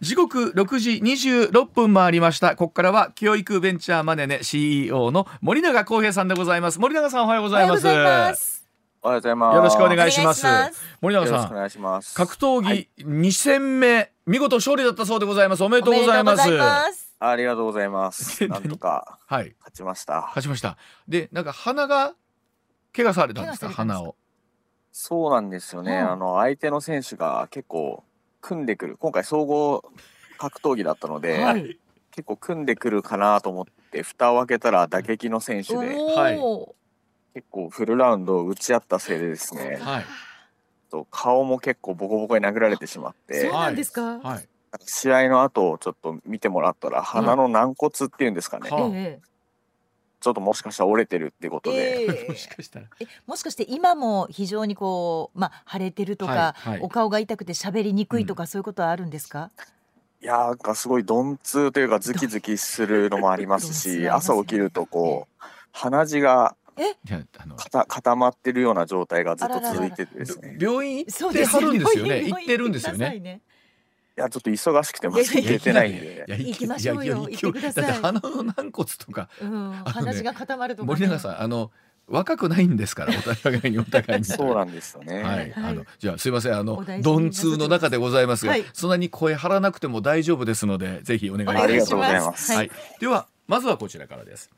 時刻6時26分回りました。ここからは教育ベンチャーマネネ CEO の森永康平さんでございます。森永さんおはようございます。おはようございます。ようございます。よろしくお願いします。ます。森永さんよろしくお願いします。格闘技はい。2戦目、見事勝利だったそうでございます。おめでとうございます。おめでとうございます。ありがとうございます。なんとかはい。勝ちました。勝ちました。でなんか鼻が怪我されたんですか？鼻を。そうなんですよね。うんあの相手の選手が結構組んでくる。今回総合格闘技だったので、はい。結構組んでくるかなと思って蓋を開けたら打撃の選手でおはいお。結構フルラウンドを打ち合ったせいでですね、はいと顔も結構ボコボコに殴られてしまっそうて、なんですか？はい試合の後ちょっと見てもらったら鼻の軟骨っていうんですかね。はあえちょっともしかしたら折れてるってことで。ええ。もしかしたら。えもしかして今も非常にこうまあ腫れてるとか、はいはい。お顔が痛くて喋りにくいとか、そういうことはあるんですか？いやーなんかすごい鈍痛というかズキズキするのもありますし ね朝起きるとこう鼻血がいやあの固固まってるような状態がずっと続いててですね。い病院行そうってはるんですよね。行ってるんですよね？やちょっと忙しくてまだ行けてないんでや行きましょうよいやいや行ってくださいだって鼻の軟骨とかうん、鼻血が固まるとか、ね。森永さんあの若くないんですからお互いにお互いにそうなんですよね、はい、はいあのじゃあすいませんあの鈍痛の中でございますが、はいそんなに声張らなくても大丈夫ですのでぜひお願いしますありがとうございますはい、ではまずはこちらからです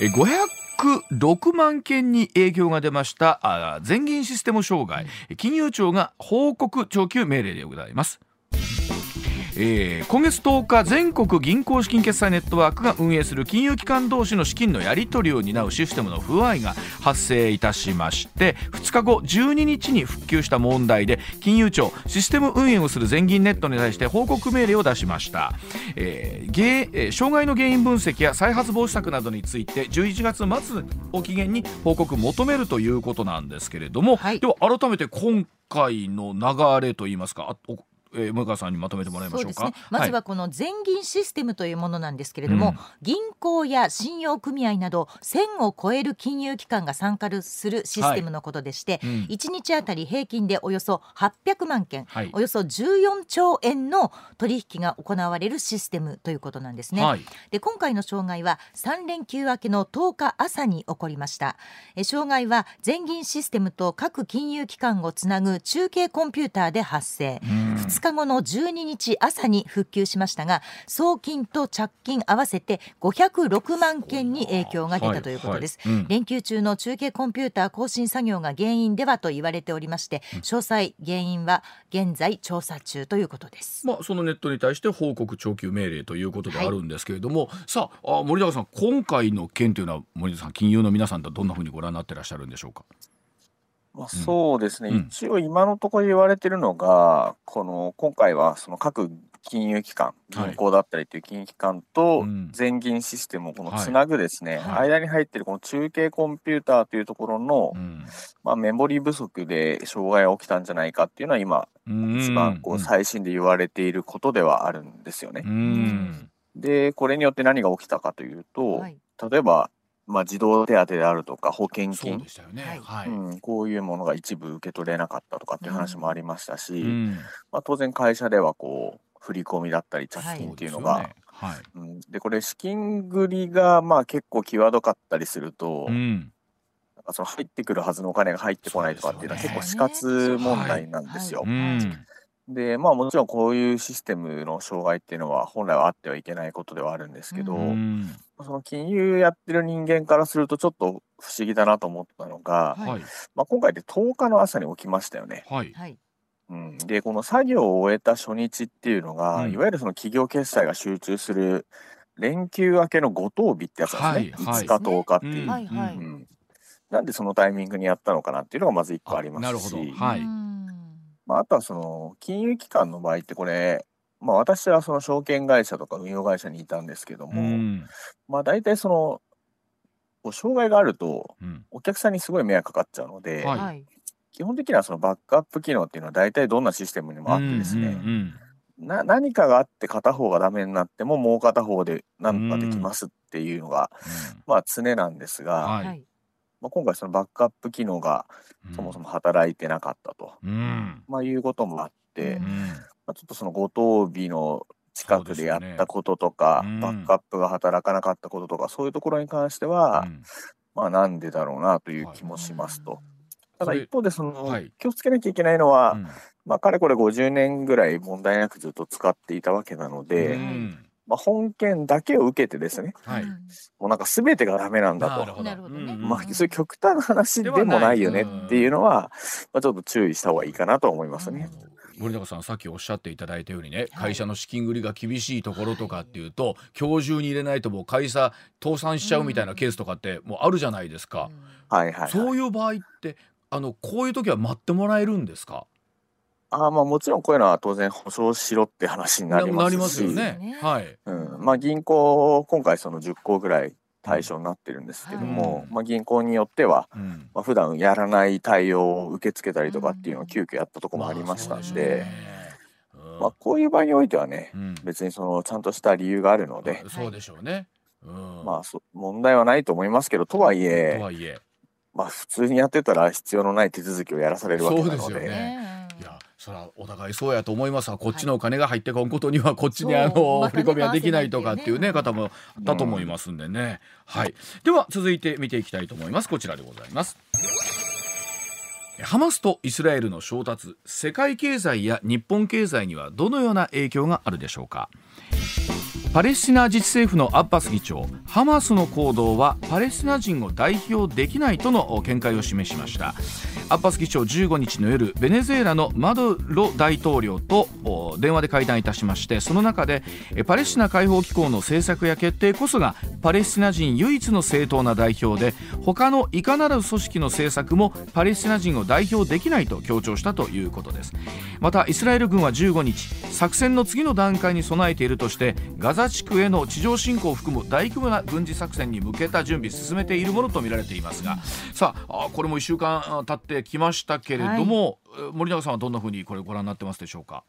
え506万件に影響が出ましたあ全銀システム障害金融庁が報告徴求命令でございますえー今月10日全国銀行資金決済ネットワークが運営する金融機関同士の資金のやり取りを担うシステムの不具合が発生いたしまして2日後12日に復旧した問題で金融庁システム運営をする全銀ネットに対して報告命令を出しました、えー障害の原因分析や再発防止策などについて11月末を期限に報告求めるということなんですけれども、はい。では改めて今回の流れといいますかえー、向川さんにまとめてもらいましょうか。ね。まずはこの全銀システムというものなんですけれども、うん。銀行や信用組合など1000を超える金融機関が参加するシステムのことでして、うん。1日あたり平均でおよそ800万件、はい。およそ14兆円の取引が行われるシステムということなんですね。はい。で今回の障害は3連休明けの10日朝に起こりました。え障害は全銀システムと各金融機関をつなぐ中継コンピューターで発生。うん。2日後の12日朝に復旧しましたが送金と着金合わせて506万件に影響が出たということです、はいはい。うん。連休中の中継コンピューター更新作業が原因ではと言われておりまして詳細原因は現在調査中ということです。まあ、そのネットに対して報告徴求命令ということであるんですけれども、さああ森永さん今回の件というのは森永さん金融の皆さんとどんなふうにご覧になってらっしゃるんでしょうか？まあ、そうですね、うん。一応今のところ言われてるのがこの今回はその各金融機関はい。銀行だったりという金融機関とうん。全銀システムをこのはい。つなぐですね、はい。間に入ってるこの中継コンピューターというところの、うん。まあ、メモリ不足で障害が起きたんじゃないかっていうのは今一番こう最新で言われていることではあるんですよね。う。ん。でこれによって何が起きたかというと、はい。例えば、まあ、児童手当であるとか保険金。そうで、したよね。はい。うん、こういうものが一部受け取れなかったとかっていう話もありましたし、うん。まあ、当然会社ではこう振り込みだったり着金っていうのが、そうですよね。はい。うん、でこれ資金繰りがまあ結構際どかったりすると、うん。なんかその入ってくるはずのお金が入ってこないとかっていうのは結構死活問題なんですよ。うん。でまあもちろんこういうシステムの障害っていうのは本来はあってはいけないことではあるんですけど、うんその金融やってる人間からするとちょっと不思議だなと思ったのが、はい。はい。まあ、今回で10日の朝に起きましたよね。はい。はい。うん、でこの作業を終えた初日っていうのが、うんいわゆるその企業決済が集中する連休明けの五等日ってやつなんですね、はいはい。5日10日っていう、うんはいはい。うん。なんでそのタイミングにやったのかなっていうのがまず1個ありまなるほすし、ど。はい。うんまあ、あとはその金融機関の場合ってこれ、まあ、私はその証券会社とか運用会社にいたんですけども、うん。まあ、大体その障害があるとうん。お客さんにすごい迷惑かかっちゃうので、はい。はい。基本的にはそのバックアップ機能っていうのは大体どんなシステムにもあってですね、うんうんな何かがあって片方がダメになってももう片方で何とかできますっていうのが、まあ常なんですが、はい。はい。まあ、今回そのバックアップ機能がうん。そもそも働いてなかったと、うん。まあ、いうこともあって、ちょっとその五等日の近くでやったこととか、ね。うん。バックアップが働かなかったこととか、そういうところに関しては、うん。まあなんでだろうなという気もしますと。ただこれ一方でその、はい。気をつけなきゃいけないのは、うん。まあかれこれ50年ぐらい問題なくずっと使っていたわけなので、うん。まあ、本件だけを受けてですね、はい。もうなんか全てがダメなんだと。なるほど。なるほどね。うん。まあ、そういう極端な話でもないよねっていうのは、まあ、ちょっと注意した方がいいかなと思いますね。森永さんさっきおっしゃっていただいたようにね、会社の資金繰りが厳しいところとかっていうと、今日中に入れないともう会社倒産しちゃうみたいなケースとかってもうあるじゃないですか、はいはい、はい。そういう場合ってあのこういう時は待ってもらえるんですか？あーまあもちろんこういうのは当然保証しろって話になりますし、よね。ねはい。うん。まあ、銀行今回その10個ぐらい対象になってるんですけども、うん。まあ、銀行によっては、うん。まあ普段やらない対応を受け付けたりとかっていうのを急遽やったところもありましたんで、まあこういう場合においてはねうん。別にそのちゃんとした理由があるので、そうでしょうね、うん。まあそ問題はないと思いますけどとはいえとはいえ。まあ普通にやってたら必要のない手続きをやらされるわけなのでそれはお互いそうやと思いますがこっちのお金が入ってこんことにはこっちにあの振り込みはできないとかっていうね方もだと思いますんでね、はい。では続いて見ていきたいと思います。こちらでございます。ハマスとイスラエルの衝突。世界経済や日本経済にはどのような影響があるでしょうかパレスチナ自治政府のアッバス議長ハマスの行動はパレスチナ人を代表できないとの見解を示しました。アッバス議長15日の夜ベネズエラのマドロ大統領と電話で会談いたしましてその中でパレスチナ解放機構の政策や決定こそがパレスチナ人唯一の正当な代表で他のいかなる組織の政策もパレスチナ人を代表できないと強調したということです。またイスラエル軍は15日作戦の次の段階に備えているとしてガザ地区への地上侵攻を含む大規模な軍事作戦に向けた準備進めているものとみられていますがさああこれも1週間あ経ってきましたけれども、え森永さんはどんなふうにこれご覧になってますでしょうか？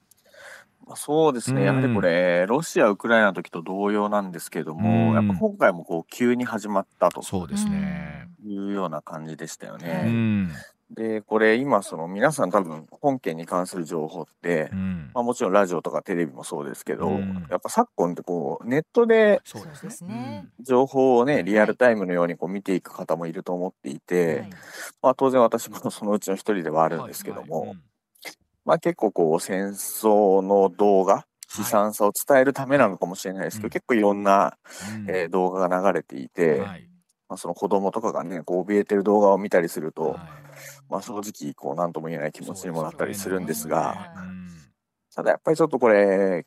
まあ、そうですね、うんやはりこれ、ロシア、ウクライナの時と同様なんですけれども、うんやっぱ今回もこう急に始まったとそうですね。いうような感じでしたようね。ん、で、これ、今、その皆さん、多分本件に関する情報って、うん、まあ、もちろんラジオとかテレビもそうですけど、うん。やっぱ昨今ってこうネットで。情報をね、リアルタイムのようにこう見ていく方もいると思っていて、はい。まあ、当然私もそのうちの一人ではあるんですけども、はいはいまあ、結構こう戦争の動画、悲惨さを伝えるためなのかもしれないですけど、うん。結構いろんな、うん。えー動画が流れていて、はい。まあ、その子供とかがね、こう怯えてる動画を見たりすると、はいまあ、正直、こう、なんとも言えない気持ちにもなったりするんですが、ただやっぱりちょっとこれ、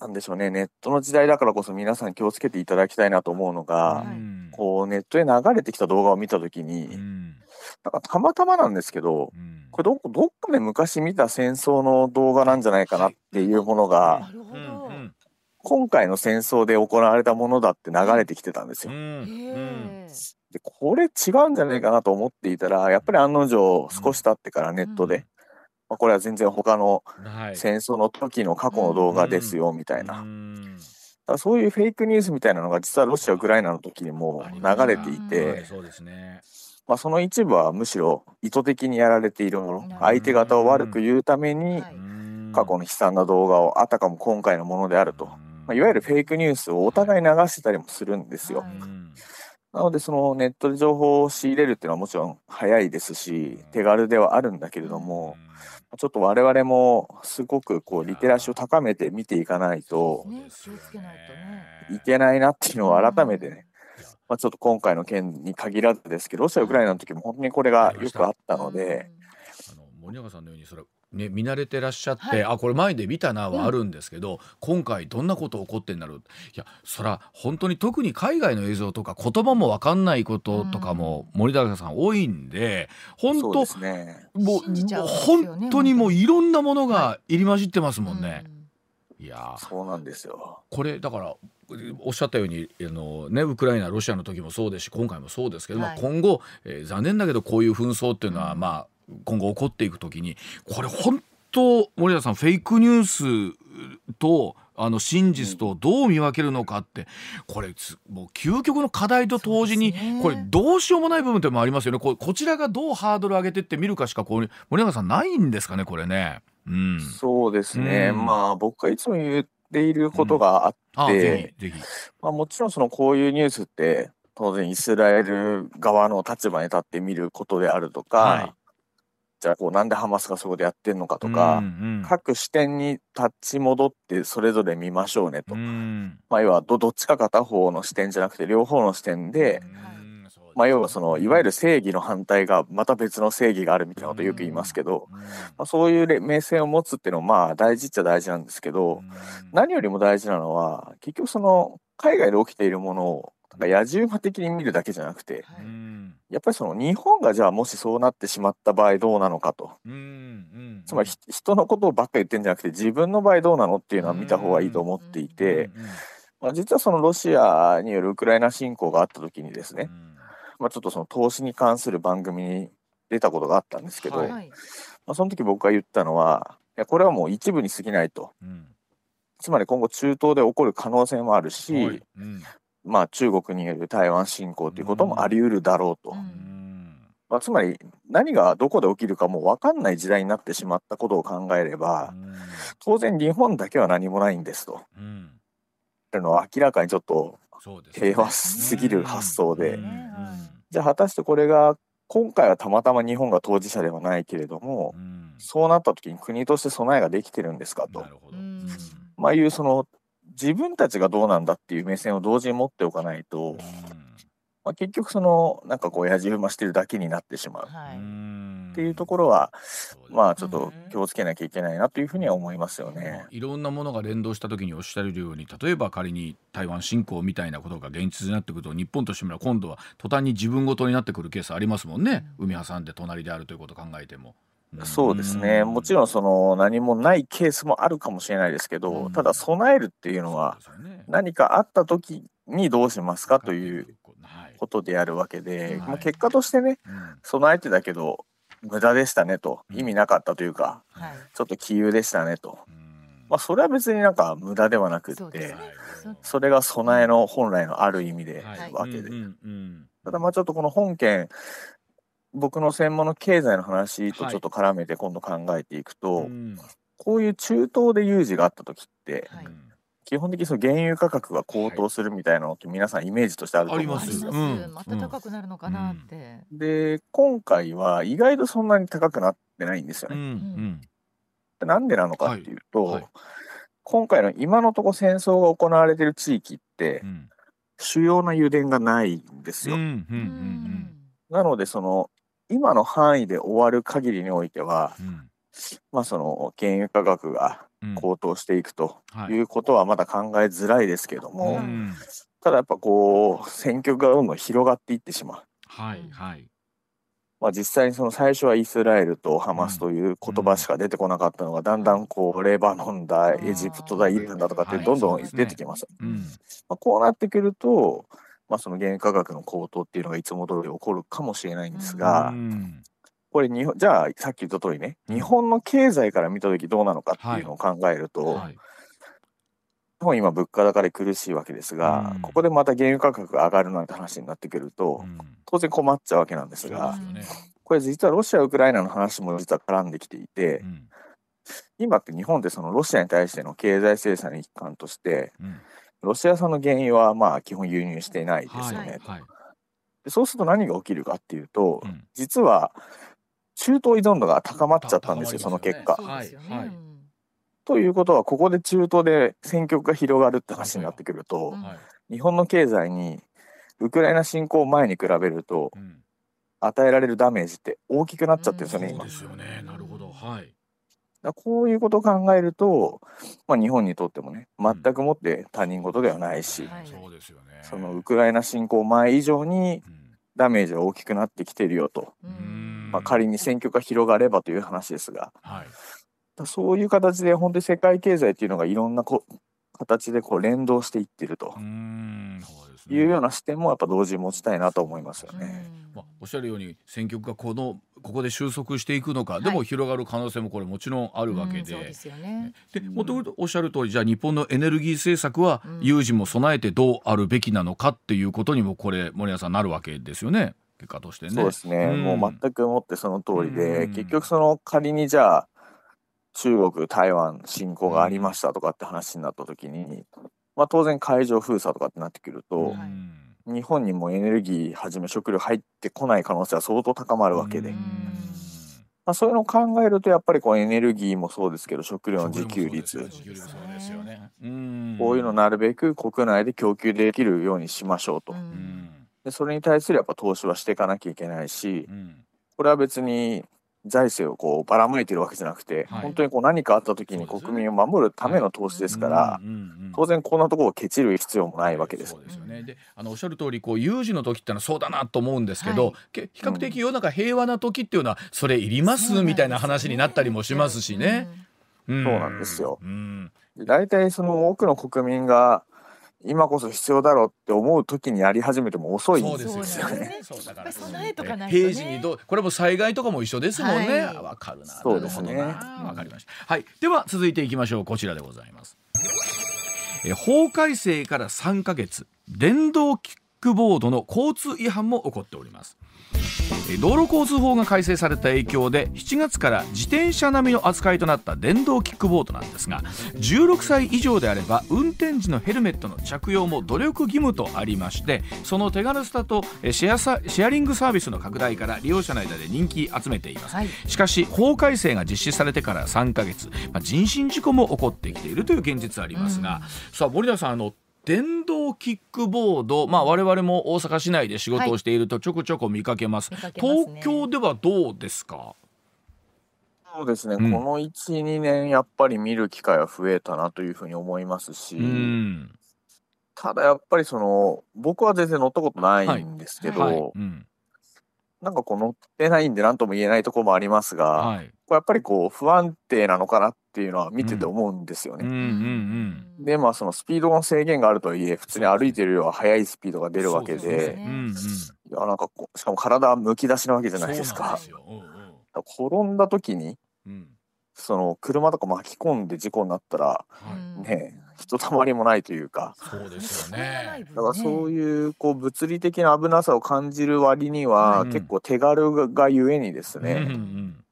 なんでしょうね、ネットの時代だからこそ皆さん気をつけていただきたいなと思うのうが、んこう、ネットで流れてきた動画を見たときに、うん。なんかたまたまなんですけど、うん。これどこ、どっかで昔見た戦争の動画なんじゃないかなっていうものなが、今回の戦争で行われたものだって流れてきてたんですよ。で、これ違うんじゃないかなと思っていたら、やっぱり案の定少し経ってからネットで、まあ、これは全然他のはい。戦争の時の過去の動画ですよ、みたいな。うん。だそういうフェイクニュースみたいなのが実はロシア、ウクライナの時にも流れていはいて。まあ、その一部はむしろ意図的にやられているもの相手方を悪く言うためにはい。過去の悲惨な動画をあたかも今回のものであると、まあ、いわゆるフェイクニュースをお互い流してたりもするんですよ。はいなのでそのネットで情報を仕入れるっていうのはもちろん早いですし手軽ではあるんだけれども、ちょっと我々もすごくこうリテラシーを高めて見ていかないといけないなっていうのを改めてね、まあ、ちょっと今回の件に限らずですけどロシア・ウクライナの時も本当にこれがよくあったので、あの森永さんのようにそれね見慣れてらっしゃって、はい。あこれ前で見たなはあるんですけど、今回どんなこと起こってんだろう。いやそら本当に特に海外の映像とか言葉も分かんないこととかも森永さん多いんで本当そうですね。もう信じちゃうんですよね本当にもういろんなものが入り混じってますもんね。いや。ーそうなんですよ。これだからおっしゃったようにあの、ね、ウクライナロシアの時もそうですし今回もそうですけど、まあはい。今後、えー残念だけどこういう紛争っていうのは、うん。まあ、今後起こっていく時にこれ本当森田さんフェイクニュースとあの真実とどう見分けるのかってこれつもう究極の課題と同時に、これどうしようもない部分でもありますよね。ここちらがどうハードル上げてって見るかしかこう森永さんないんですかねこれね。うん、そうですね、うん。まあ僕がいつも言っていることがあって、あぜひぜひ。まあ、もちろんそのこういうニュースって当然イスラエル側の立場に立って見ることであるとか、はいじゃあこうなんでハマスがそこでやってんのかとか、うんうん。各視点に立ち戻ってそれぞれ見ましょうねと、うん。まあ、要はど どっちか片方の視点じゃなくて両方の視点で、うん。まあ、要はそのいわゆる正義の反対がまた別の正義があるみたいなことをよく言いますけど、うん。まあ、そういうれ目線を持つっていうのもまあ大事っちゃ大事なんですけど、うん。何よりも大事なのは結局その海外で起きているものをなんか野じ馬的に見るだけじゃなくてやっぱりその日本がじゃあもしそうなってしまった場合どうなのかと。うんうんつまりひ人のことばっかり言ってんじゃなくて自分の場合どうなのっていうのは見た方がいいと思っていて、まあ、実はそのロシアによるウクライナ侵攻があった時にですね、まあ、ちょっとその投資に関する番組に出たことがあったんですけど、はいはい。まあ、その時僕が言ったのはいやこれはもう一部に過ぎないと。うん。つまり今後中東で起こる可能性もあるし、はい。うんまあ、中国による台湾侵攻ということもあり得るだろうと、まあ、つまり何がどこで起きるかもう分かんない時代になってしまったことを考えれば当然日本だけは何もないんですと。うん。っていうのは明らかにちょっと平和すぎる発想で、じゃあ果たしてこれが今回はたまたま日本が当事者ではないけれども、うん。そうなった時に国として備えができてるんですかと。な、るほど。うん。まあ、いうその自分たちがどうなんだっていう目線を同時に持っておかないと、まあ、結局そのなんかこうやじ馬してるだけになってしまう。はい。っていうところは、まあちょっと気をつけなきゃいけないなというふうには思いますよね。いろんなものが連動した時におっしゃるように例えば仮に台湾侵攻みたいなことが現実になってくると日本としてみれば今度は途端に自分ごとになってくるケースありますもんね、海挟んで隣であるということを考えても。そうですね。もちろんその何もないケースもあるかもしれないですけど、うん。ただ備えるっていうのは何かあった時にどうしますかというはい。ことであるわけで、はい。まあ、結果としてね、うん。備えてたけど無駄でしたねと、うん。意味なかったというか、はい。ちょっと杞憂でしたねと。うん。まあそれは別になんか無駄ではなくってそれが備えの本来のある意味ではい。わけで。ただまあちょっとこの本件、僕の専門の経済の話とちょっと絡めて今度考えていくと、うん。こういう中東で有事があった時って、はい。基本的にその原油価格が高騰するみたいなのって皆さんイメージとしてあると思うんありですよ。ます、うん。また高くなるのかなって、で今回は意外とそんなに高くなってないんですようん。うね。ん。なんでなのかっていうと、はい。はい。今回の今のところ戦争が行われてる地域ってうん。主要な油田がないんですよ。うん。うん。うん。なのでその今の範囲で終わる限りにおいては、うん。まあその原油価格がうん。高騰していくとはい。いうことはまだ考えづらいですけども、うん。ただやっぱこう戦局がどんどん広がっていってしまう。はいはい。まあ、実際にその最初はイスラエルとハマスという言葉しか出てこなかったのが、だんだんこうレバノンだエジプトだイランだとかってはいどんどん出てきます。うん。まあ、こうなってくると、まあ、その原油価格の高騰っていうのがいつも通り起こるかもしれないんですが、うん。これ日本じゃあさっき言った通りね日本の経済から見た時どうなのかっていうのを考えると、はい。日本今物価高で苦しいわけですが、うん。ここでまた原油価格が上がるなんて話になってくると、うん。当然困っちゃうわけなんですが、ね。これ実はロシア・ウクライナの話も実は絡んできていて、うん。今って日本ってそのロシアに対しての経済制裁の一環としてうんロシア産の原油はまあ基本輸入していないですよね、はいはい。でそうすると何が起きるかっていうと、うん。実は中東依存度が高まっちゃったんですよたその結果。はいはい。ということはここで中東で戦局が広がるって話になってくると、うん。はい。日本の経済にウクライナ侵攻前に比べるとうん。与えられるダメージって大きくなっちゃってるんですよね、今。そうですよね。なるほど。はいだこういうことを考えると、まあ、日本にとってもね全くもって他人事ではないし、うですよね。そのウクライナ侵攻前以上にうん。ダメージが大きくなってきてるよと、まあ、仮に戦局が広がればという話ですが。はい。だそういう形で本当に世界経済っていうのがいろんなこ形でこう連動していってると。いうような視点もやっぱ同時に持ちたいなと思いますようん。ね。まあ、おっしゃるように選挙がこのここで収束していくのか、い。でも広がる可能性もこれもちろんあるわけで。ですよね。でもともとおっしゃる通りじゃあ日本のエネルギー政策はうん。有事も備えてどうあるべきなのかっていうことにもこれ森谷さんなるわけですよね。結果としてね。そうですね、うん。もう全くもってその通りで、うん。結局その仮にじゃあ中国、台湾侵攻がありましたとかって話になった時に、まあ、当然海上封鎖とかってなってくると、はい日本にもエネルギーはじめ食料入ってこない可能性は相当高まるわけで、うん。まあ、そういうのを考えるとやっぱりこうエネルギーもそうですけど食料の自給率。自給率そうですよね。うん。こういうのなるべく国内で供給できるようにしましょうと。でそれに対するやっぱ投資はしていかなきゃいけないしうん。これは別に財政をこうばらまいてるわけじゃなくて、はい。本当にこう何かあった時に国民を守るための投資ですから、当然こんなところをケチる必要もないわけです。そ。うですよね。で、あのおっしゃる通り、こう有事の時ってのはそうだなと思うんですけど、はい。け比較的世の中平和な時っていうのはそれいりますみたいな話になったりもしますしね。うん。そうなんですよ。うん。で大体その多くの国民が今こそ必要だろうって思う時にやり始めても遅いんでですすよねよね。。そうだからやっぱり備えとかないとね平時にどうこれも災害とかも一緒ですもんね。はいわ、かるな。そうですねわかりました。はい。では続いていきましょう。こちらでございます。え法改正から3ヶ月、電動キックボードの交通違反も起こっております。え道路交通法が改正された影響で7月から自転車並みの扱いとなった電動キックボードなんですが16歳以上であれば運転時のヘルメットの着用も努力義務とありましてその手軽さとえシェアサシェアリングサービスの拡大から利用者の間で人気集めています、はい。しかし法改正が実施されてから3ヶ月、まあ、人身事故も起こってきているという現実ありますが、さあ森田さんあの電動キックボード、まあ、我々も大阪市内で仕事をしているとちょこちょこ見かけます,、見かけますね。東京ではどうですか？そうですね、うん。この1、2年やっぱり見る機会は増えたなというふうに思いますし、うん。ただやっぱりその僕は全然乗ったことないんですけど、はい。うん。なんかこう乗ってないんで何とも言えないところもありますが、はい。これやっぱりこう不安定なのかなっていうのは見てて思うんですよね。うんうんでまあそのスピードの制限があるとはいえ普通に歩いてるよりは速いスピードが出るわけでねうんうんうん。いやなんかこうしかも体はむき出しなわけじゃないですか。そうなんうん転んだ時にうん。うんその車とか巻き込んで事故になったらはい。ねひとたまりもないというか。そうですよね。分だからそういうこう物理的な危なさを感じる割には、うん。結構手軽がゆえにですね、うんうんこ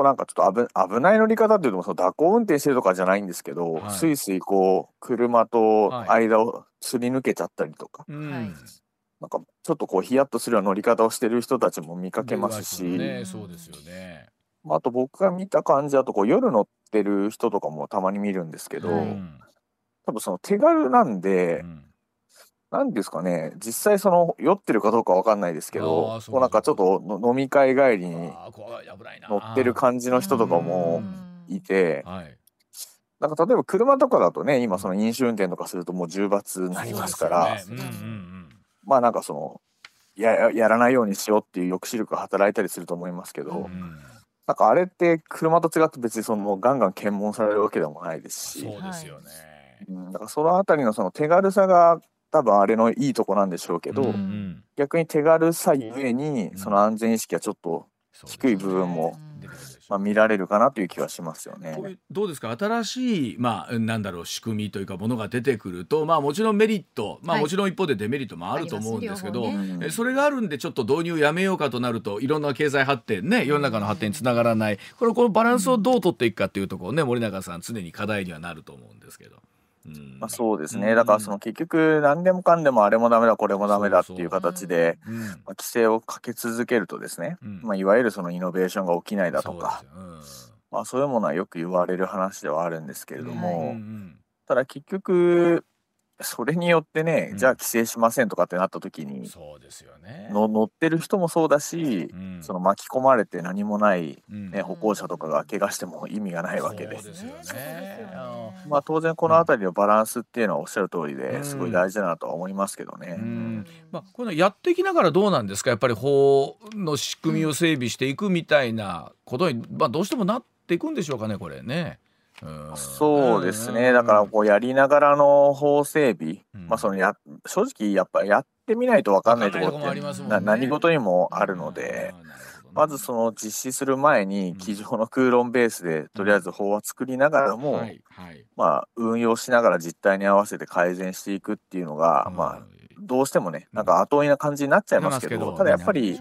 うなんかちょっと危危ない乗り方っていうとその蛇行運転してるとかじゃないんですけど、はい。スイスイこう車と間をすり抜けちゃったりとか、うん。はい。なんかちょっとこうヒヤッとするような乗り方をしてる人たちも見かけますし、ね、そうですよね。まああと僕が見た感じだとこう夜乗ってる人とかもたまに見るんですけど、はいうん。多分その手軽なんで、うんなんですかね。実際その酔ってるかどうかわかんないですけあどーそうこうなんかちょっとの飲み会帰りにあー怖い危ないな。乗ってる感じの人とかもいて、はい。なんか例えば車とかだとね今その飲酒運転とかするともう重罰になりますからそうですよね。うんうんまあなんかそのやややらないようにしようっていう抑止力が働いたりすると思いますけど、うんうん。なんかあれって車と違って別にそのガンガン検問されるわけでもないですし、そうですよね。うん、だからそのあたりのその手軽さが多分あれのいいとこなんでしょうけど、うん。うん逆に手軽さゆえにうん。その安全意識はちょっと、低い部分も出てくるでしょまあ、見られるかなという気はしますよね。どうですか？新しい、まあ、なんだろう仕組みというかものが出てくると、まあ、もちろんメリット、まあ、はい。もちろん一方でデメリットもあると思うんですけど、あります両方ね。えそれがあるんでちょっと導入やめようかとなるといろんな経済発展ね世の中の発展につながらない。これこのバランスをどう取っていくかっていうところね森永さん常に課題にはなると思うんですけど。うん。まあ、そうですね、うん。だからその結局何でもかんでもあれもダメだこれもダメだっていう形で、うん。まあ、規制をかけ続けるとですね、うん。まあ、いわゆるそのイノベーションが起きないだとかまあ、そういうものはよく言われる話ではあるんですけれうんども、ただ結局それによってね、うん。じゃあ規制しませんとかってなった時うんにそうですよね。の乗ってる人もそうだし、うん。その巻き込まれて何もない、うん。ね、歩行者とかが怪我しても意味がないわけでそうですよね。そうですよね。まあ当然この辺りのバランスっていうのはおっしゃる通りうん。ですごい大事だなとは思いますけどね。うん。まあ、このやっていきながらどうなんですか？やっぱり法の仕組みを整備していくみたいなことに、まあ、どうしてもなっていくんでしょうかねこれね。うんそうですね、だからこうやりながらの法整備、うん。まあそのや正直やっぱやってみないと分かんないところって何事にもあるので、まずその実施する前に机上の空論ベースでとりあえず法は作りながらも、まあ運用しながら実態に合わせて改善していくっていうのが、うんまあどうしてもねなんか後追いな感じになっちゃいますけどただやっぱり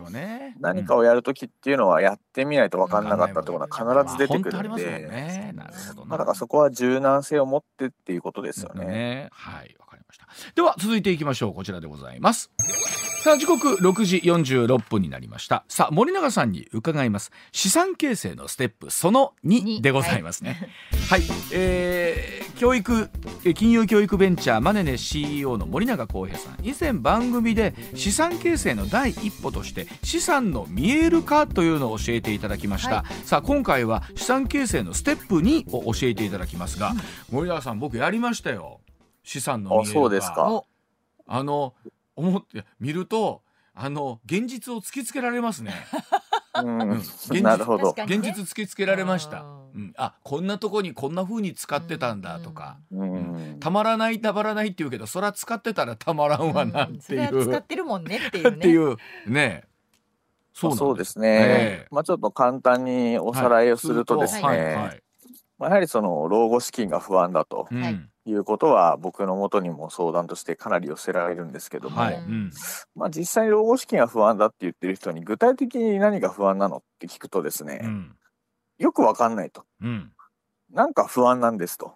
何かをやる時っていうのはやってみないと分かんなかったってことは必ず出てくるんで、まあ、だからそこは柔軟性を持ってっていうことですよね。ね。はいでは続いていきましょう。こちらでございます。さあ時刻6時46分になりました。さあ森永さんに伺います。資産形成のステップその2でございますね。はい、はい、えー、教育金融教育ベンチャーマネネ CEO の森永康平さん。以前番組で資産形成の第一歩として資産の見える化というのを教えていただきました、はい、さあ今回は資産形成のステップ2を教えていただきますが、うん、森永さん僕やりましたよ資産の見える化そうですか。あの思って見るとあの現実を突きつけられますね。うん、現実なるほど。現実突きつけられました。うん、あこんなとこにこんな風に使ってたんだとか、うん、たまらないたまらないって言うけどそら使ってたらたまらんわなっていう、うん、使ってるもんねっていうね。っていうね。そうそうですね、えー、まあちょっと簡単におさらいをするとですね、はい。はいはい、まあ、やはりその老後資金が不安だと、いうことは僕のもとにも相談としてかなり寄せられるんですけども、はい。うん、まあ、実際に老後資金が不安だって言ってる人に具体的に何が不安なのって聞くとですね、うん、よくわかんないと、うん、なんか不安なんですと。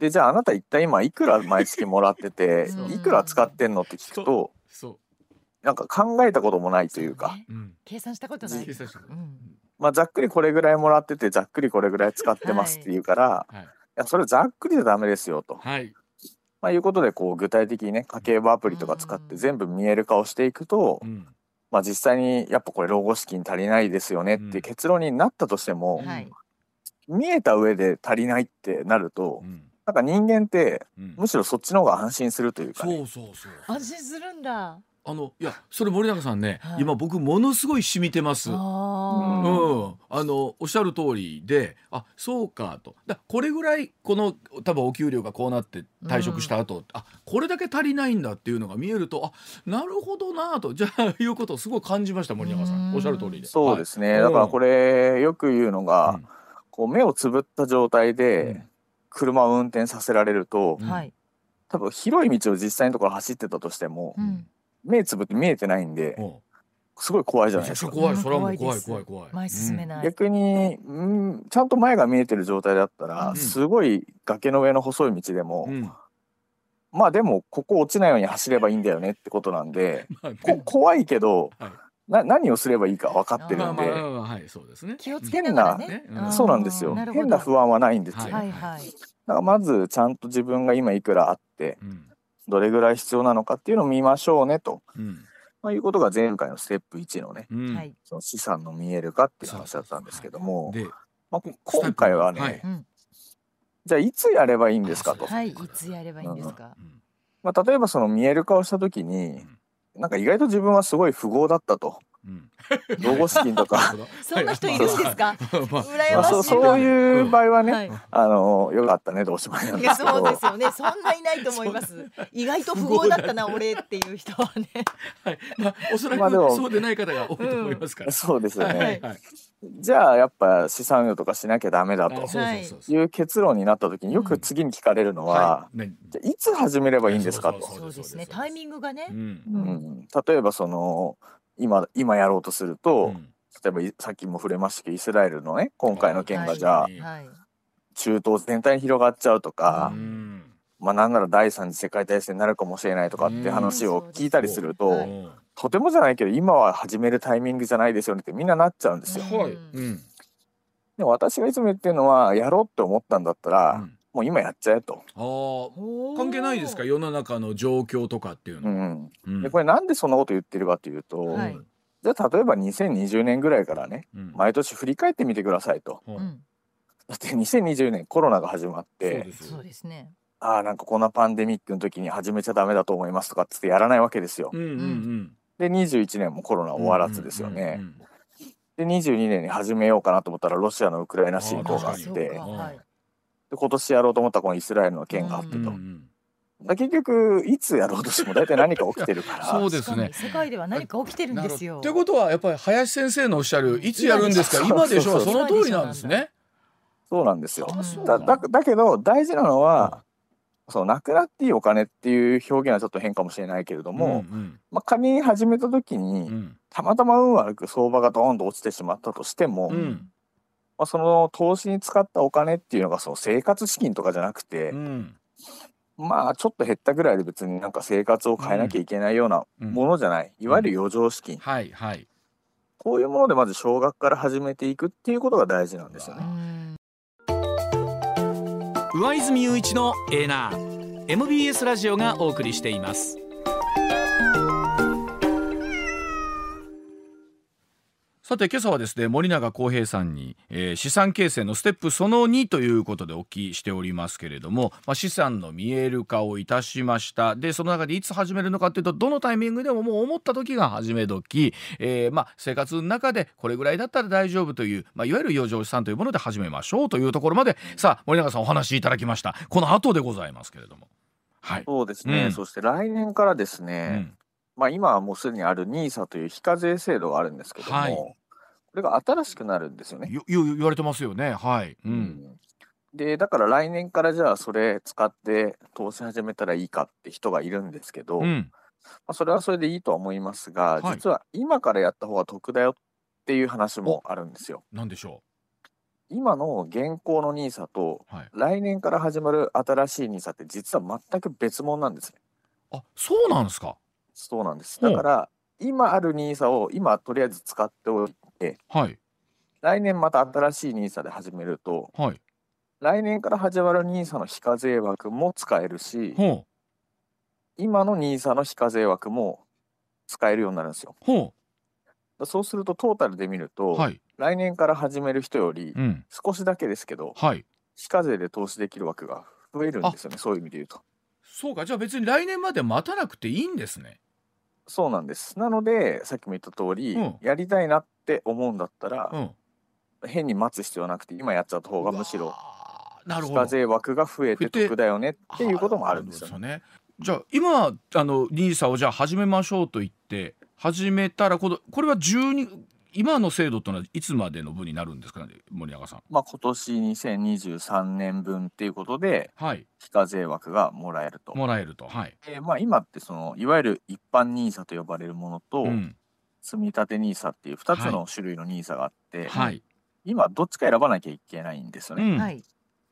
でじゃああなた一体今いくら毎月もらってて いくら使ってんのって聞くとなんか考えたこともないというか、ね、計算したことない、まあ、ざっくりこれぐらいもらっててざっくりこれぐらい使ってますっていうから、はい。はいやそれざっくりでダメですよと。はい。まあ、いうことでこう具体的にね家計簿アプリとか使って全部見える化をしていくと、うん、まあ、実際にやっぱこれ老後資金足りないですよねっていう結論になったとしても、うん、見えた上で足りないってなると、うん、なんか人間って、むしろそっちの方が安心するというか、ね、そうそうそう。安心するんだあのいやそれ森永さんね、はい、今僕ものすごい染みてます。うん、あのおっしゃる通りであそうかと。だこれぐらいこの多分お給料がこうなって退職した後、うん、あこれだけ足りないんだっていうのが見えるとあなるほどなと。じゃあいうことをすごい感じました森永さん。おっしゃる通りで。そうですね、はい、だからこれよく言うのが、うん、こう目をつぶった状態で車を運転させられると、うん、多分広い道を実際のところ走ってたとしても、うん目つぶって見えてないんで、すごい怖いじゃないですか。怖い、それはもう怖い怖い怖い。前進めない。逆に、うん、ちゃんと前が見えてる状態だったら、すごい崖の上の細い道でも、まあでもここ落ちないように走ればいいんだよねってことなんで、怖いけど、な何をすればいいか分かってるんで、はい。そうですね、気をつけながらね、そうなんですよ。変な不安はないんですよ、はいはい、だからまずちゃんと自分が今いくらあって、どれぐらい必要なのかっていうのを見ましょうねと、うん、まあ、いうことが前回のステップ1のね、うん、その資産の見えるかっていう話だったんですけども、まあ、今回はね、はい、じゃあいつやればいいんですかと。はい、いつやればいいんですか？まあ、例えばその見える化をした時に、なんか意外と自分はすごい富豪だったと。老後資金とか。そんな人いるんですか？羨ましい、そういう場合はね、はい、あのよかったねどうしまい。やそうですよね。そんないないと思います。意外と富豪だったな俺っていう人はね。はい。まあおそらく、まあ、そうでない方が多いと思いますから、うん、そうですよね、はい。はい、じゃあやっぱ資産運とかしなきゃダメだと。い。う結論になった時によく次に聞かれるのは、うんはい、じゃいつ始めればいいんですかと。そうですね。タイミングがね、うん、うん、例えばその今今やろうとすると、うん、例えばさっきも触れましたけどイスラエルのね今回の件がじゃあ、はい、中東全体に広がっちゃうとか、まあなんなら第三次世界大戦になるかもしれないとかって話を聞いたりすると、とてもじゃないけど今は始めるタイミングじゃないですよねってみんななっちゃうんですよ。はいうん、でも私がいつも言ってるのはやろうって思ったんだったら、うんもう今やっちゃえと。あ関係ないですか？世の中の状況とかっていうの。うんうん、でこれなんでそんなこと言ってるかというと、はい、じゃあ例えば2020年ぐらいからね、うん、毎年振り返ってみてくださいと。だって2020年コロナが始まってそうです。ね。ああなんかこんなパンデミックの時に始めちゃダメだと思いますとかっつってやらないわけですよ。うんうんうん、で21年もコロナ終わらずですよね。で22年に始めようかなと思ったらロシアのウクライナ侵攻があって。で今年やろうと思ったこのイスラエルの件があってと。うん結局いつやろうとしても大体何か起きてるから。そうですね。世界では何か起きてるんですよ。ということはやっぱり林先生のおっしゃるいつやるんですか？今でしょう。その通りなんですね。そうなんですよ。だ。だだけど大事なのは、そのなくなっていいお金っていう表現はちょっと変かもしれないけれども、うん。まあ、仮に始めた時に、うん。たまたま運悪く相場がドーンと落ちてしまったとしても、うんまあ、その投資に使ったお金っていうのがその生活資金とかじゃなくて、うん。まあちょっと減ったぐらいで別になんか生活を変えなきゃいけないようなうん。ものじゃない、いわゆる余剰資金、はいはい。こういうものでまず少額から始めていくっていうことが大事なんですようね。ん上泉雄一のエーナー。MBS ラジオがお送りしていますさて今朝はですね森永康平さんに、えー資産形成のステップその2ということでお聞きしておりますけれども、まあ、資産の見える化をいたしました。でその中でいつ始めるのかというとどのタイミングでももう思った時が始め時、えーまあ、生活の中でこれぐらいだったら大丈夫という、まあ、いわゆる余剰資産というもので始めましょうというところまで。さあ森永さんお話しいただきました。この後でございますけれども。はい、そうですね、うん。そして来年からですうね、んまあ今はもうすでにある NISA という非課税制度があるんですけども、はい。これが新しくなるんですよね。よよ言われてますよね。はい、うん。うん。でだから来年からじゃあそれ使って投資始めたらいいかって人がいるんですけど、まうん。あ、それはそれでいいとは思いますが、はい。実は今からやった方が得だよっていう話もあるんですよ。なんでしょ今の現行の NISA とうはい。来年から始まる新しい NISA って実は全く別物なんですね。あそうなんですか？そうなんです。だから今ある NISA を今とりあえず使っておいてはい。来年また新しい NISA で始めるとはい。来年から始まる NISA の非課税枠も使えるしほ今の NISA の非課税枠も使えるようになるんですよ。そうするとトータルで見ると、うはい。来年から始める人よりうん。少しだけですけどはい。非課税で投資できる枠が増えるんですよね。そういう意味で言うと。そうか。じゃあ別に来年まで待たなくていいんですね。そうなんです。なのでさっきも言った通り、うん。やりたいなって思うんだったら、うん。変に待つ必要なくて今やっちゃった方がむしろなるほど。非課税枠が増えて得だよねっていうこともあるんですよね。ね。じゃあ今あのニーサをじゃあ始めましょうと言って始めたらこのこれは12今の制度というのはいつまでの分になるんですかね森永さん。まあ今年2023年分っていうことではい非課税枠がもらえると。もらえるとはい。でまあ今ってそのいわゆる一般 NISA と呼ばれるものと、うん積み立て NISA っていう2つの種類の NISA があって、はい。今どっちか選ばなきゃいけないんですよね。うんはい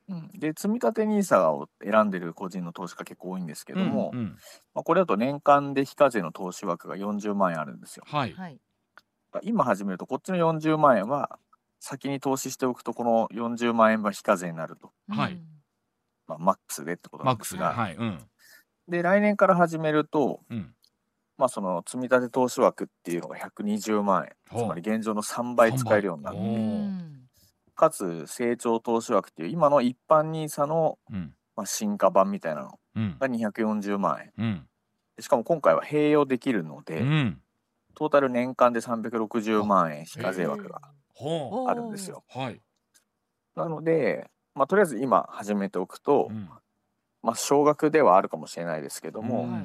うんで積み立て NISA を選んでる個人の投資家結構多いんですけども、うんうんまあ、これだと年間で非課税の投資枠が40万円あるんですよ。はい。はい今始めるとこっちの40万円は先に投資しておくとこの40万円は非課税になると、はい。うんまあ、マックスでってことマックスなんですが、がはい。うん。で来年から始めると、うん。まあ、その積み立て投資枠っていうのが120万円。つまり現状の3倍使えるようになる。おーうん。かつ成長投資枠っていう今の一般 NISA の、うん。まあ、進化版みたいなのうん。が240万円。うん。でしかも今回は併用できるので、うん。トータル年間で360万円非課税枠があるんですよ。う。はい。なので、まあ、とりあえず今始めておくと、うん。まあ、少額ではあるかもしれないですけども、うん。はい。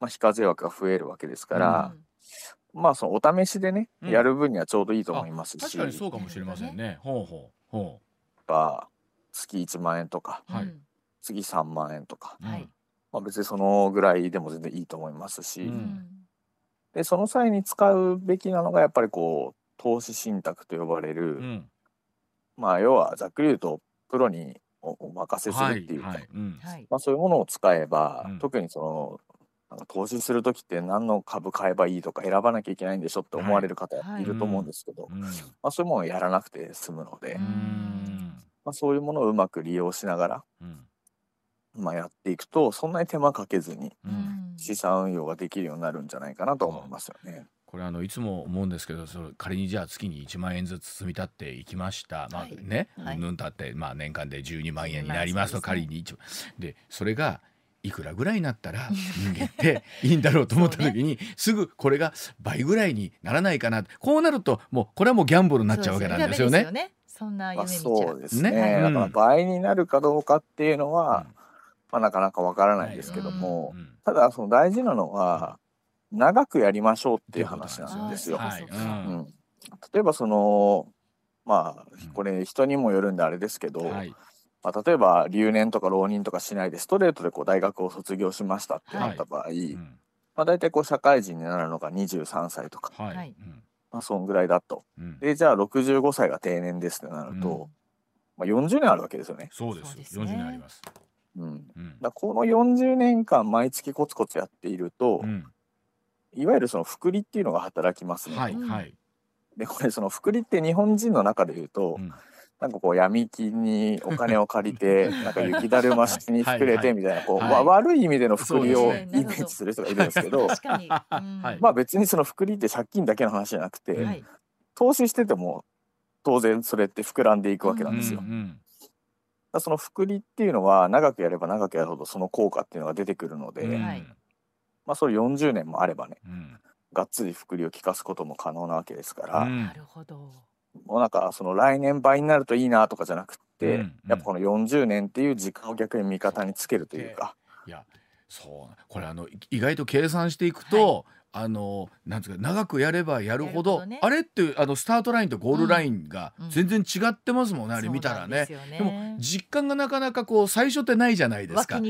まあ、非課税枠が増えるわけですから、まあそのお試しでね、うん。やる分にはちょうどいいと思いますし、確かにそうかもしれませんね。ほうほう。ほが月1万円とかはい。うん。月3万円とか、う。はい。まあ、別にそのぐらいでも全然いいと思いますし、うんでその際に使うべきなのがやっぱりこう投資信託と呼ばれる、うん。まあ要はざっくり言うとプロにおお任せすはいるっていうか、はい。うん。はいまあ、そういうものを使えば、うん特にそのなんか投資する時って何の株買えばいいとか選ばなきゃいけないんでしょって思われる方はいいると思うんですけど、うん。まあ、そういうものをやらなくて済むので。まあ、そういうものをうまく利用しながら、うん。まあ、やっていくとそんなに手間かけずに資産運用ができるようになるんじゃないかなと思いますよね。これあのいつも思うんですけどそれ仮にじゃあ月に1万円ずつ積み立っていきました、まあはい。ね、はい。ぬんたって、まあ、年間で12万円になりますと仮に一万。でそれがいくらぐらいになったら人間っていいんだろうと思った時に、すぐこれが倍ぐらいにならないかな。こうなるともうこれはもうギャンブルになっちゃうわけなんですよね。ね。そんなまあ、夢見ちゃそうですね。ねだからうん倍になるかどうかっていうのは、うんまあ、なかなかわからないですけども、うんただその大事なのは、長くやりましょうっていう話なんですよ。例えばそのまあうんこれ人にもよるんであれですけど、はい。まあ、例えば留年とか浪人とかしないでストレートでこう大学を卒業しましたってなった場合、うん。まあ、大体こう社会人になるのが23歳とか、はい、はい。まあ、そんぐらいだと。うん。でじゃあ65歳が定年ですってなると、まあ、40年あるわけですよね。そうです。そうですね。40年あります。うん、うん。らこの40年間毎月コツコツやっていると、うん。いわゆるその福利っていうのが働きますね。うん。はい。はい。でこれその福利って日本人の中で言うと、うん。なんかこう闇金にお金を借りて なんか雪だるま式に膨れてみたいなこう、はい。わ悪い意味での福利をイメージする人がいるんですけど 確かに、うんはい。まあ別にその福利って借金だけの話じゃなくて、はい。投資してても当然それって膨らんでいくわけなんですよ。うんうんらその福利っていうのは長くやれば長くやるほどその効果っていうのが出てくるので、うん。はい。まあそれ40年もあればねうん。がっつり福利を効かすことも可能なわけですから、うん。なるほど。もうなんかその来年倍になるといいなとかじゃなくって、うんやっぱこの40年っていう時間を逆に味方につけるというか、いやそう。これあのい意外と計算していくと、あのなんつうか長くやればやるほどやるほどね。あれってあのスタートラインとゴールラインがうん。全然違ってますもんね、あれ見たらね。そうなんでも実感がなかなかこう最初ってないじゃないです湧か湧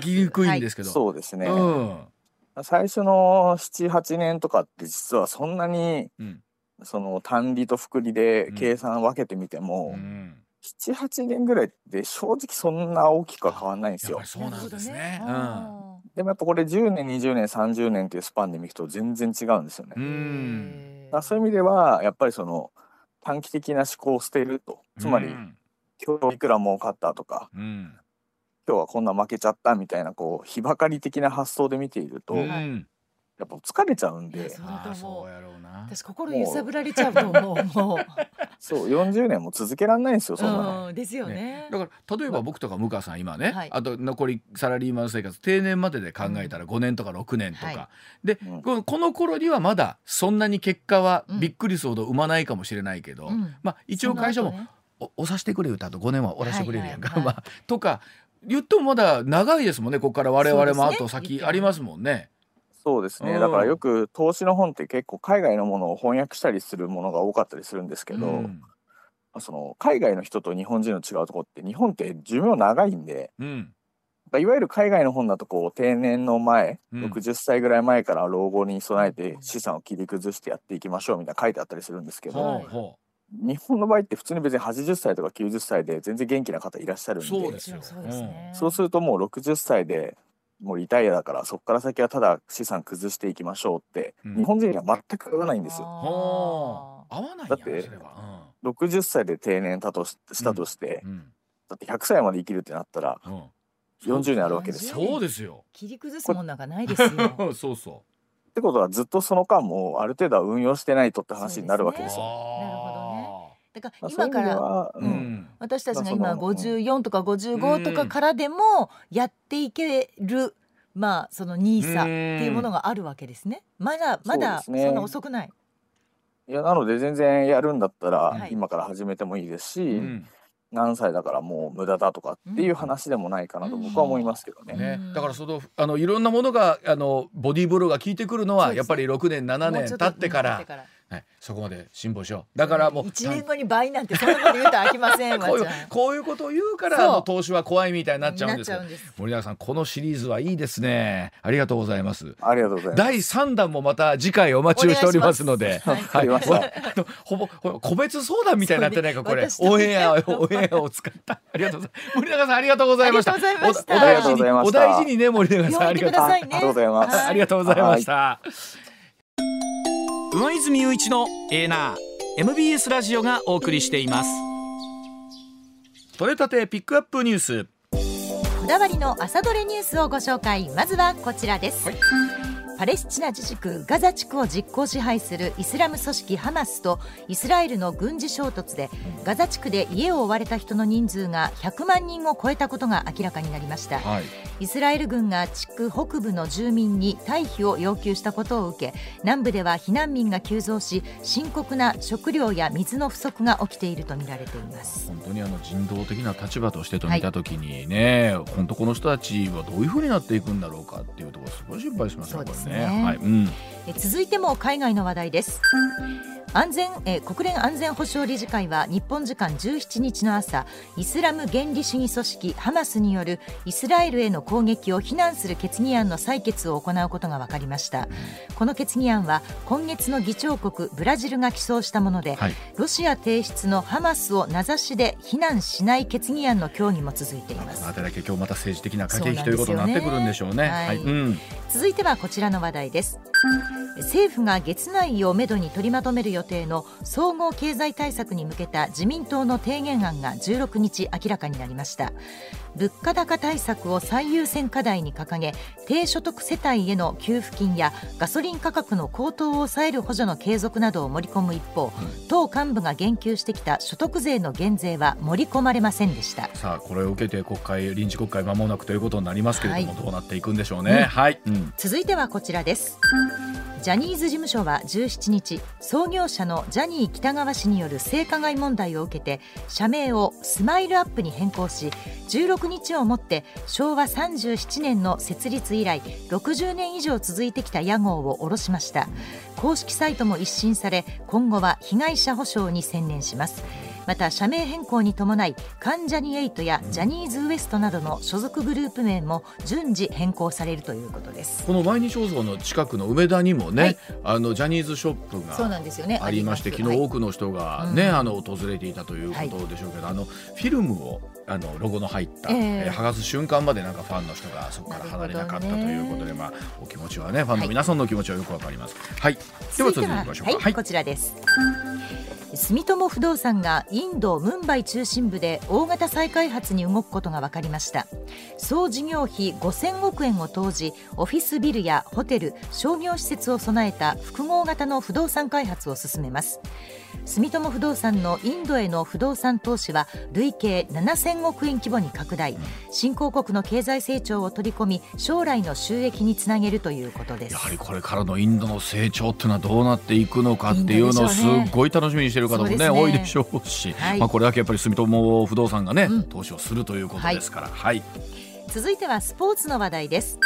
きにくいんですけど、そうですね、うん。最初の78年とかって実はそんなにうん。その単利と複利で計算分けてみても、うん78年ぐらいって正直そんな大きくは変わんないんですよ。そうなんですね。なるほどあでもやっぱこれ10年20年30年っていうスパンで見ると全然違うんですよね。うー。んそういう意味ではやっぱりその短期的な思考を捨てるとつまりうん今日いくら儲かったとかうん。今日はこんな負けちゃったみたいなこう日ばかり的な発想で見ていると、うんやっぱ疲れちゃうんで。そう。やろうな。私心揺さぶられちゃうと思うもう。そう40年も続けられないんですよそんなの。うんですよね。だから例えば僕とか向川さん今ね、はい。あと残りサラリーマン生活定年までで考えたら5年とか6年とか、はい。で、うん。このこの頃にはまだそんなに結果はうんびっくりするほど生まないかもしれないけど、うん。まあ一応会社もお押さしてくれよとあと5年はおらしてくれるやんか、はいはいはい まあ、とか言ってもまだ長いですもんねここから我々もあと先ありますもんね。そうですね、うん。だからよく投資の本って結構海外のものを翻訳したりするものが多かったりするんですけど、うん。その海外の人と日本人の違うところって日本って寿命長いんでうん。いわゆる海外の本だとこう定年の前、うん。60歳ぐらい前から老後に備えて資産を切り崩してやっていきましょうみたいな書いてあったりするんですけど、はいほう。ほ日本の場合って普通に別に80歳とか90歳で全然元気な方いらっしゃるんでそうですよ。そうですね。そうするともう60歳でもうリタイアだからそこから先はただ資産崩していきましょうって、うん日本人には全く合わないんですよ。合わないだってそれは。60歳で定年だとししたとして、うんだって100歳まで生きるってなったらうんうん40年あるわけですよ。40そうですよ。切り崩すもんなんかないですよ そうそってことはずっとその間もある程度は運用してないとって話になるわけう。ですよ。だから今からは、ううんん。私たちがま今あその54とか55とかからでもやっていけるまあそのニーサっていうものがあるわけですね。まだまだそんな遅くない。いやなので全然やるんだったらはい。今から始めてもいいですし、うん。何歳だからもう無駄だとかっていう話でもないかなとうん。僕は思いますけどね。ね。うん、だからそのあのいろんなものがあのボディーブローが効いてくるのはやっぱり6年7年経ってからはい、そこまで辛抱しよう。だからもう1年後に倍なんてそんなこと言うと飽きませんわ こういうこういうことを言うから投資は怖いみたいになっちゃうんですよ。なっちゃうんです。森永さんこのシリーズはいいですね。ありがとうございます。ありがとうございます。第3弾もまた次回お待ちをしておりますので、お願いします。わかりましたほぼほぼ個別相談みたいになってないかこれ。オンエアオンエアを使った。ありがとうございます。森永さんありがとうございました。おお大事にお大事にね森永さん。ありがとうございます。はありがとうございました。上泉雄一のエーナー MBS ラジオがお送りしています。取れたてピックアップニュース。こだわりの朝どれニュースをご紹介まずはこちらです、はいパレスチナ自治区ガザ地区を実効支配するイスラム組織ハマスとイスラエルの軍事衝突でガザ地区で家を追われた人の人数が100万人を超えたことが明らかになりましたはい。イスラエル軍が地区北部の住民に退避を要求したことを受け南部では避難民が急増し深刻な食料や水の不足が起きているとみられています本当にあの人道的な立場としてと見たときにね、本当この人たちはどういうふうになっていくんだろうかっていうところすごい心配しますね。そうですねはい。うん。続いても海外の話題です安全、えー国連安全保障理事会は日本時間17日の朝イスラム原理主義組織ハマスによるイスラエルへの攻撃を非難する決議案の採決を行うことが分かりました。この決議案は今月の議長国ブラジルが起草したもので、はい。ロシア提出のハマスを名指しで非難しない決議案の協議も続いています。この辺りだけ今日また政治的な駆け引きということになってくるんでしょうね。はい、続いてはこちらの話題です。政府が月内をめどに取りまとめる予定の総合経済対策に向けた自民党の提言案が16日明らかになりました。物価高対策を最優先課題に掲げ低所得世帯への給付金やガソリン価格の高騰を抑える補助の継続などを盛り込む一方、党幹部が言及してきた所得税の減税は盛り込まれませんでした。さあこれを受けて国会臨時国会間もなくということになりますけれども、はい。どうなっていくんでしょうね。うん。はい、うん、続いてはこちらです。ジャニーズ事務所は17日創業者のジャニー喜多川氏による性加害問題を受けて社名をスマイルアップに変更し16日をもって昭和37年の設立以来60年以上続いてきた屋号を下ろしました。公式サイトも一新され今後は被害者補償に専念します。また社名変更に伴い関ジャニエイトやジャニーズ WEST などの所属グループ名も順次変更されるということです。この毎日放送の近くの梅田にもね、はい。あのジャニーズショップそうがなんですよね。ありまして、昨日はい多くの人がね、うん。あの訪れていたということでしょうけど、あのフィルムをあのロゴの入った、ええ。えー剥がす瞬間までなんかファンの人がそこから離れなかったということで、まあお気持ちはねファンの皆さんのお気持ちはよくわかります。はい、では続いていきましょうか。はい、こちらです住友不動産がインド・ムンバイ中心部で大型再開発に動くことが分かりました。総事業費5000億円を投じオフィスビルやホテル商業施設を備えた複合型の不動産開発を進めます住友不動産のインドへの不動産投資は累計7000億円規模に拡大。新興国の経済成長を取り込み将来の収益につなげるということです。やはりこれからのインドの成長っていうのはどうなっていくのかっていうのをすごい楽しみにしている方もねね。多いでしょうし、はい。まあこれだけやっぱり住友不動産がね、うん。投資をするということですから、はい、続いてはスポーツの話題です。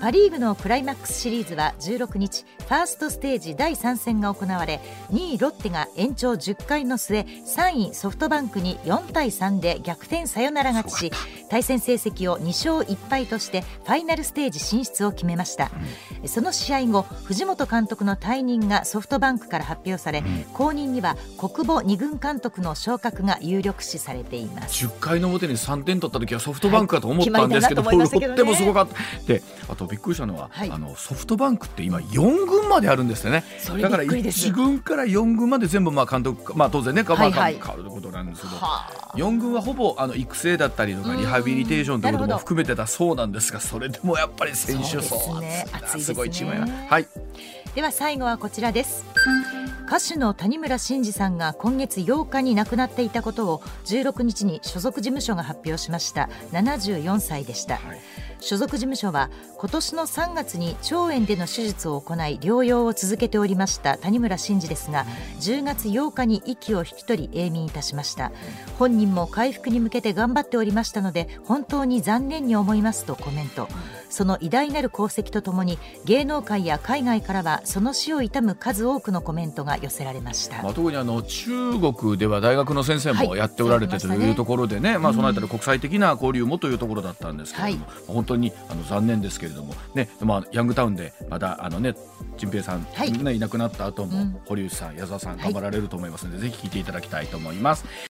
パ・リーグのクライマックスシリーズは16日ファーストステージ第3戦が行われ2位ロッテが延長10回の末3位ソフトバンクに4対3で逆転サヨナラ勝ちし対戦成績を2勝1敗としてファイナルステージ進出を決めました、その試合後藤本監督の退任がソフトバンクから発表され、後任には国母二軍監督の昇格が有力視されています。10回の表に3点取った時はソフトバンクかと思ったんですけど、はい決まりだなと思いましたけどね。ロッテもすごかった。であとびっくりしたのは、はい。あのソフトバンクって今4軍まであるんですよね。だからびっくりです。1軍から4軍まで全部まあ監督まあ当然ね、まあ変わることなんですけど、は4軍はほぼあの育成だったりとかうんリハビリテーションということも含めてたそうなんですがそれでもやっぱり選手層そうですね。厚いな熱いですね。すごいチームやなはい。では最後はこちらです歌手の谷村新司さんが今月8日に亡くなっていたことを16日に所属事務所が発表しました。74歳でした、はい。所属事務所は今年の3月に腸炎での手術を行い療養を続けておりました。谷村新司ですが10月8日に息を引き取り永眠いたしました。本人も回復に向けて頑張っておりましたので本当に残念に思いますとコメントその偉大なる功績とともに芸能界や海外からはその死を悼む数多くのコメントが寄せられました、まあ、特にあの中国では大学の先生もはい。やっておられてというところでね、まあ、そのあたり国際的な交流もというところだったんですけれども、本当にあの残念ですけれども、ねまあ、ヤングタウンでまだあのね陳平さん、はい。ね、いなくなった後も、うん。堀内さん矢沢さんはい。頑張られると思いますので、ぜひ聞いていただきたいと思います。